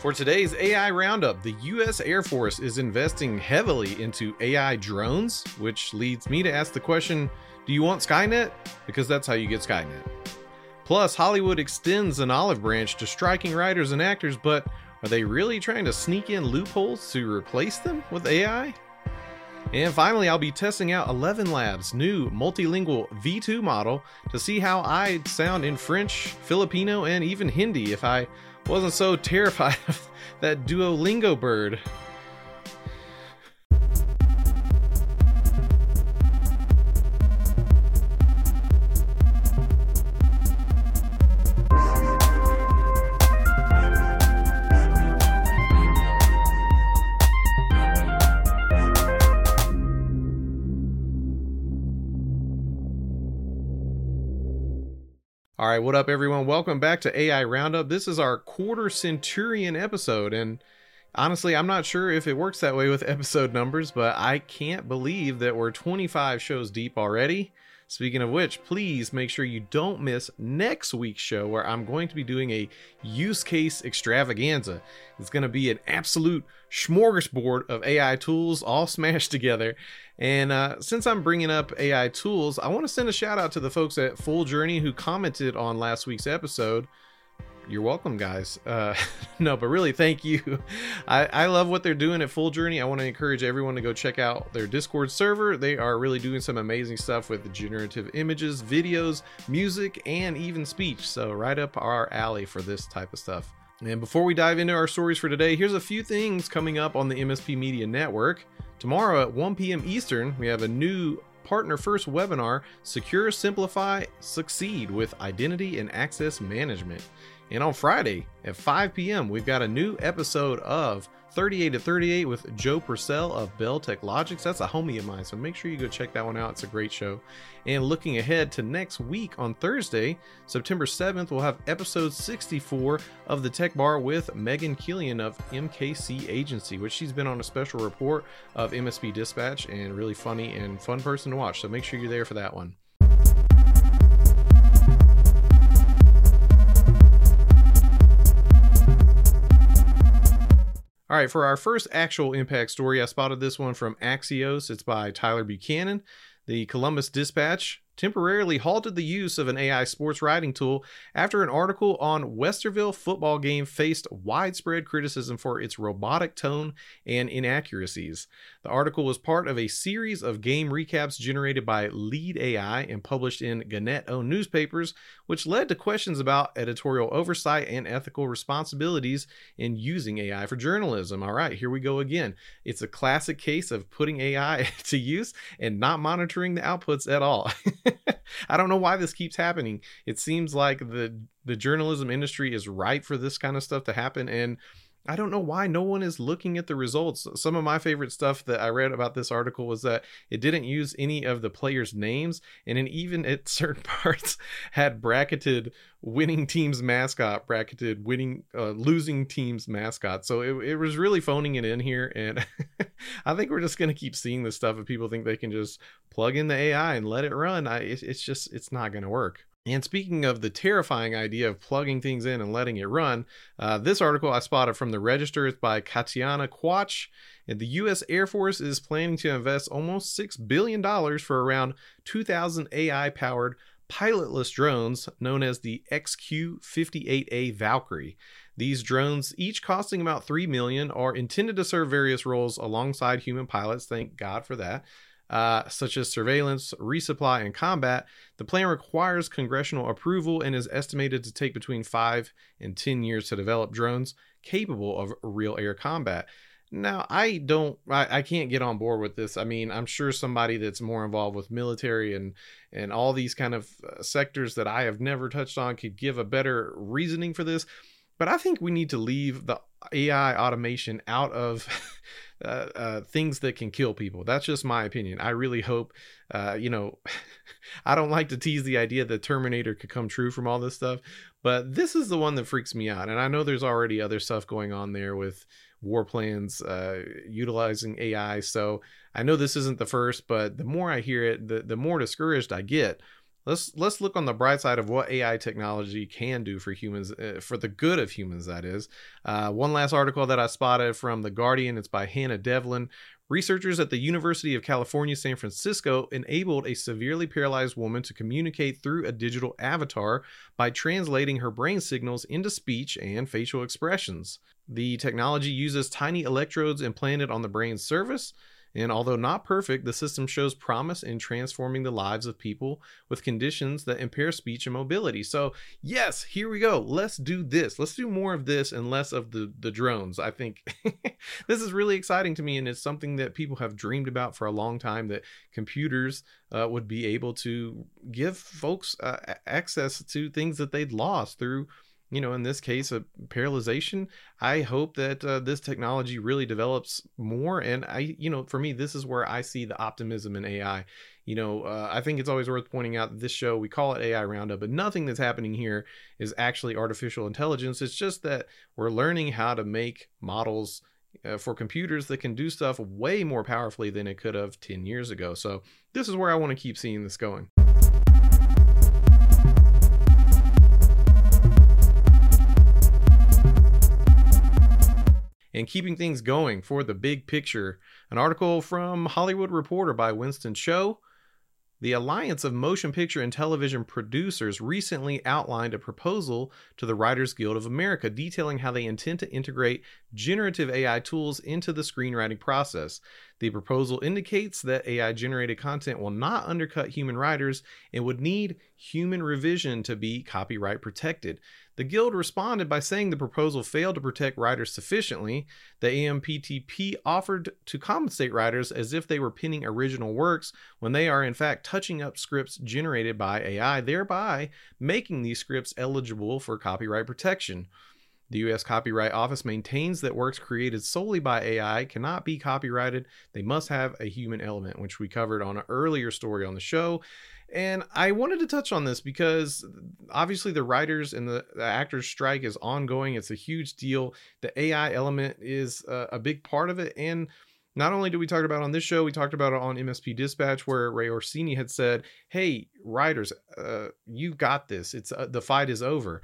For today's AI Roundup, the U.S. Air Force is investing heavily into AI drones, which leads me to ask the question do you want Skynet? Because that's how you get Skynet. Plus, Hollywood extends an olive branch to striking writers and actors, but are they really trying to sneak in loopholes to replace them with AI? And finally, I'll be testing out ElevenLabs' new multilingual V2 model to see how I'd sound in French, Filipino, and even Hindi if I wasn't so terrified of that Duolingo bird. All right, what up, everyone? Welcome back to AI Roundup. This is our quarter centurion episode, and honestly, I'm not sure if it works that way with episode numbers, but I can't believe that we're 25 shows deep already. Speaking of which, please make sure you don't miss next week's show where I'm going to be doing a use case extravaganza. It's going to be an absolute smorgasbord of AI tools all smashed together. And uh, since I'm bringing up AI tools, I want to send a shout out to the folks at Full Journey who commented on last week's episode you're welcome, guys. Uh, no, but really, thank you. I, I love what they're doing at Full Journey. I want to encourage everyone to go check out their Discord server. They are really doing some amazing stuff with generative images, videos, music, and even speech. So, right up our alley for this type of stuff. And before we dive into our stories for today, here's a few things coming up on the MSP Media Network. Tomorrow at 1 p.m. Eastern, we have a new partner first webinar Secure, Simplify, Succeed with Identity and Access Management. And on Friday at 5 p.m., we've got a new episode of 38 to 38 with Joe Purcell of Bell Techlogix. That's a homie of mine, so make sure you go check that one out. It's a great show. And looking ahead to next week on Thursday, September 7th, we'll have episode 64 of the Tech Bar with Megan Killian of MKC Agency, which she's been on a special report of MSP Dispatch and really funny and fun person to watch. So make sure you're there for that one. All right, for our first actual impact story, I spotted this one from Axios. It's by Tyler Buchanan. The Columbus Dispatch temporarily halted the use of an AI sports writing tool after an article on Westerville football game faced widespread criticism for its robotic tone and inaccuracies. The article was part of a series of game recaps generated by LedeAI and published in Gannett owned newspapers, which led to questions about editorial oversight and ethical responsibilities in using AI for journalism. All right, here we go again. It's a classic case of putting AI to use and not monitoring the outputs at all. I don't know why this keeps happening. It seems like the the journalism industry is ripe for this kind of stuff to happen and I don't know why no one is looking at the results. Some of my favorite stuff that I read about this article was that it didn't use any of the players' names, and even at certain parts had bracketed winning team's mascot, bracketed winning uh, losing team's mascot. So it, it was really phoning it in here, and I think we're just gonna keep seeing this stuff. If people think they can just plug in the AI and let it run, I, it, it's just it's not gonna work. And speaking of the terrifying idea of plugging things in and letting it run, uh, this article I spotted from the Register is by Katyanna Quach. And the U.S. Air Force is planning to invest almost $6 billion for around 2,000 AI powered pilotless drones known as the XQ 58A Valkyrie. These drones, each costing about 3 million, are intended to serve various roles alongside human pilots. Thank God for that uh, such as surveillance, resupply, and combat, the plan requires congressional approval and is estimated to take between 5 and 10 years to develop drones capable of real air combat. Now, I don't, I, I can't get on board with this. I mean, I'm sure somebody that's more involved with military and and all these kind of uh, sectors that I have never touched on could give a better reasoning for this. But I think we need to leave the AI automation out of uh, uh, things that can kill people. That's just my opinion. I really hope, uh, you know, I don't like to tease the idea that Terminator could come true from all this stuff, but this is the one that freaks me out. And I know there's already other stuff going on there with war plans uh, utilizing AI. So I know this isn't the first, but the more I hear it, the, the more discouraged I get. Let's let's look on the bright side of what AI technology can do for humans, uh, for the good of humans. That is, uh, one last article that I spotted from the Guardian. It's by Hannah Devlin. Researchers at the University of California, San Francisco enabled a severely paralyzed woman to communicate through a digital avatar by translating her brain signals into speech and facial expressions. The technology uses tiny electrodes implanted on the brain's surface and although not perfect, the system shows promise in transforming the lives of people with conditions that impair speech and mobility. So, yes, here we go. Let's do this. Let's do more of this and less of the, the drones. I think this is really exciting to me, and it's something that people have dreamed about for a long time that computers uh, would be able to give folks uh, access to things that they'd lost through you know, in this case, a paralyzation. I hope that uh, this technology really develops more. And I, you know, for me, this is where I see the optimism in AI. You know, uh, I think it's always worth pointing out this show, we call it AI Roundup, but nothing that's happening here is actually artificial intelligence. It's just that we're learning how to make models uh, for computers that can do stuff way more powerfully than it could have 10 years ago. So, this is where I want to keep seeing this going. And keeping things going for the big picture. An article from Hollywood Reporter by Winston Cho. The Alliance of Motion Picture and Television Producers recently outlined a proposal to the Writers Guild of America detailing how they intend to integrate generative AI tools into the screenwriting process. The proposal indicates that AI generated content will not undercut human writers and would need human revision to be copyright protected. The Guild responded by saying the proposal failed to protect writers sufficiently. The AMPTP offered to compensate writers as if they were penning original works when they are in fact touching up scripts generated by AI, thereby making these scripts eligible for copyright protection. The U.S. Copyright Office maintains that works created solely by AI cannot be copyrighted. They must have a human element, which we covered on an earlier story on the show. And I wanted to touch on this because obviously the writers and the, the actors strike is ongoing. It's a huge deal. The AI element is a, a big part of it. And not only did we talk about on this show, we talked about it on MSP Dispatch, where Ray Orsini had said, "Hey, writers, uh, you got this. It's uh, the fight is over."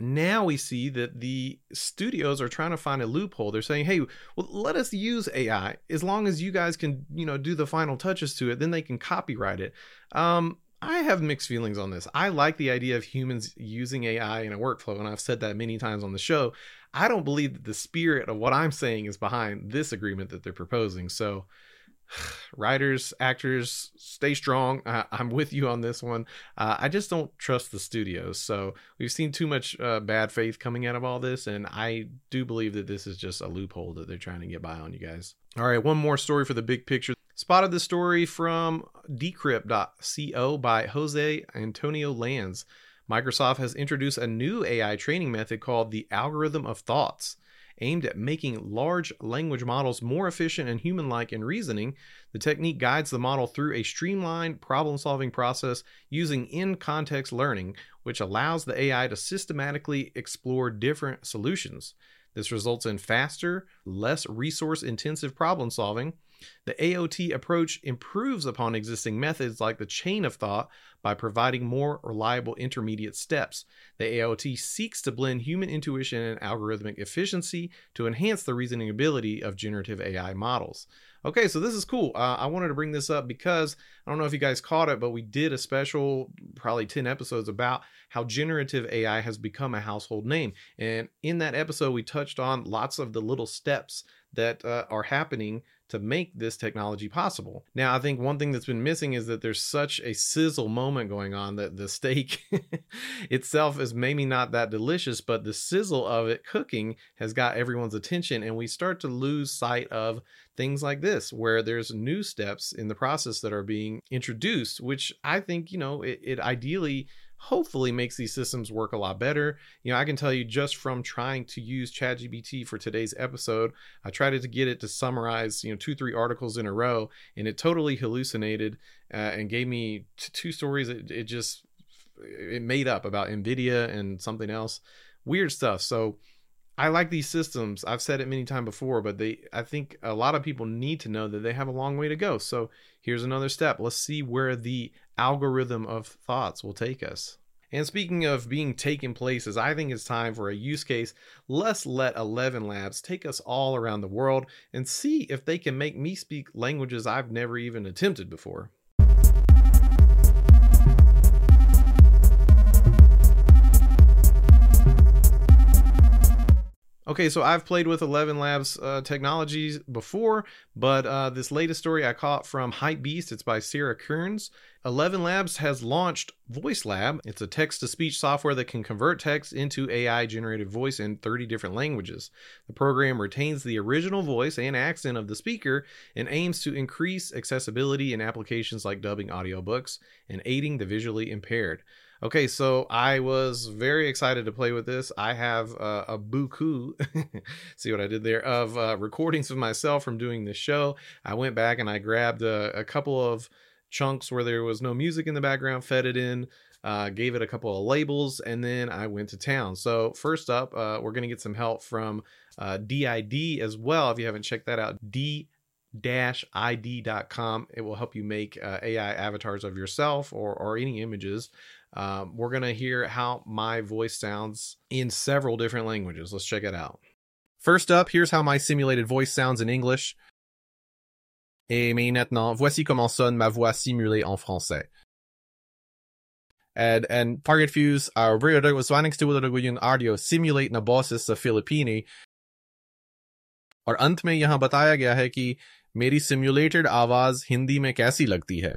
Now we see that the studios are trying to find a loophole. They're saying hey well let us use ai as long as you guys can you know do the final touches to it then they can copyright it. Um i have mixed feelings on this. I like the idea of humans using ai in a workflow and i've said that many times on the show. I don't believe that the spirit of what i'm saying is behind this agreement that they're proposing. So writers, actors, stay strong. Uh, I'm with you on this one. Uh, I just don't trust the studios. So we've seen too much uh, bad faith coming out of all this, and I do believe that this is just a loophole that they're trying to get by on you guys. All right, one more story for the big picture. Spotted the story from decrypt.co by Jose Antonio Lanz. Microsoft has introduced a new AI training method called the algorithm of thoughts aimed at making large language models more efficient and human like in reasoning. The technique guides the model through a streamlined problem solving process using in context learning, which allows the AI to systematically explore different solutions. This results in faster, less resource intensive problem solving. The AOT approach improves upon existing methods like the chain of thought by providing more reliable intermediate steps. The AOT seeks to blend human intuition and algorithmic efficiency to enhance the reasoning ability of generative AI models. Okay, so this is cool. Uh, I wanted to bring this up because I don't know if you guys caught it, but we did a special, probably 10 episodes about how generative AI has become a household name. And in that episode, we touched on lots of the little steps that uh, are happening to make this technology possible. Now, I think one thing that's been missing is that there's such a sizzle moment going on that the steak itself is maybe not that delicious, but the sizzle of it cooking has got everyone's attention, and we start to lose sight of things like this, where there's new steps in the process that are being introduced, which I think, you know, it, it ideally hopefully makes these systems work a lot better. You know, I can tell you just from trying to use ChatGPT for today's episode, I tried to get it to summarize, you know, two, three articles in a row, and it totally hallucinated uh, and gave me t- two stories. It, it just, it made up about NVIDIA and something else. Weird stuff. So, I like these systems. I've said it many times before, but they I think a lot of people need to know that they have a long way to go. So here's another step. Let's see where the algorithm of thoughts will take us. And speaking of being taken places, I think it's time for a use case. Let's let ElevenLabs take us all around the world and see if they can make me speak languages I've never even attempted before. Okay, so I've played with ElevenLabs uh, technologies before, but uh, this latest story I caught from Hypebeast. It's by Sarah Kearns. ElevenLabs has launched Voice Lab. It's a text to speech software that can convert text into AI generated voice in 30 different languages. The program retains the original voice and accent of the speaker and aims to increase accessibility in applications like dubbing audiobooks and aiding the visually impaired. Okay, so I was very excited to play with this. I have uh, a buku, see what I did there, of uh, recordings of myself from doing this show. I went back and I grabbed a, a, couple of chunks where there was no music in the background, fed it in, uh, gave it a couple of labels, and then I went to town. So, first up, uh, we're going to get some help from D-ID uh, as well. If you haven't checked that out, D id.com. It will help you make uh, AI avatars of yourself or, or any images um, we're going to hear how my voice sounds in several different languages. Let's check it out. First up, here's how my simulated voice sounds in English. Et maintenant, voici comment sonne ma voix simulée en français. And, and Target Fuse are really was wanting to do audio simulate na bosses sa Filipini. और अंत में यहाँ बताया गया है कि मेरी simulated आवाज हिंदी में कैसी लगती है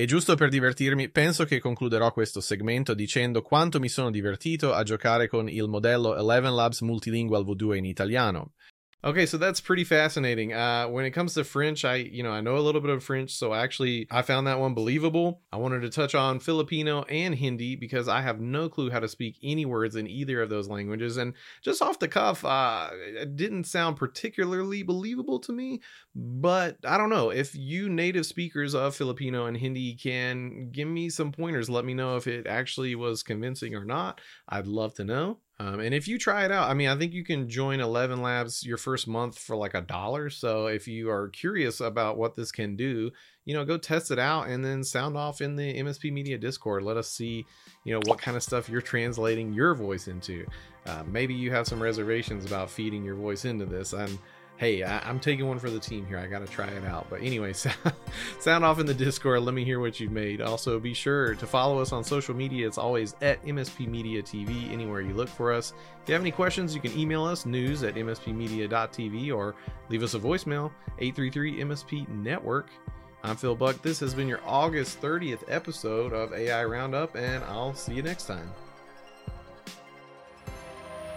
E giusto per divertirmi, penso che concluderò questo segmento dicendo quanto mi sono divertito a giocare con il modello Eleven Labs Multilingual V2 in italiano. Okay, so that's pretty fascinating. Uh, when it comes to French, I you know I know a little bit of French, so actually I found that one believable. I wanted to touch on Filipino and Hindi because I have no clue how to speak any words in either of those languages, and just off the cuff, uh, it didn't sound particularly believable to me. But I don't know if you native speakers of Filipino and Hindi can give me some pointers. Let me know if it actually was convincing or not. I'd love to know. Um, and if you try it out, I mean, I think you can join ElevenLabs your first month for like a dollar. So if you are curious about what this can do, you know, go test it out and then sound off in the MSP Media Discord. Let us see, you know, what kind of stuff you're translating your voice into. Uh, maybe you have some reservations about feeding your voice into this. And hey, I, am taking one for the team here. I got to try it out. But anyway, sound off in the Discord. Let me hear what you've made. Also, be sure to follow us on social media. It's always at MSP Media TV, anywhere you look for us. If you have any questions, you can email us news at mspmedia.tv or leave us a voicemail 833 MSP Network. I'm Phil Buck. This has been your August 30th episode of AI Roundup, and I'll see you next time.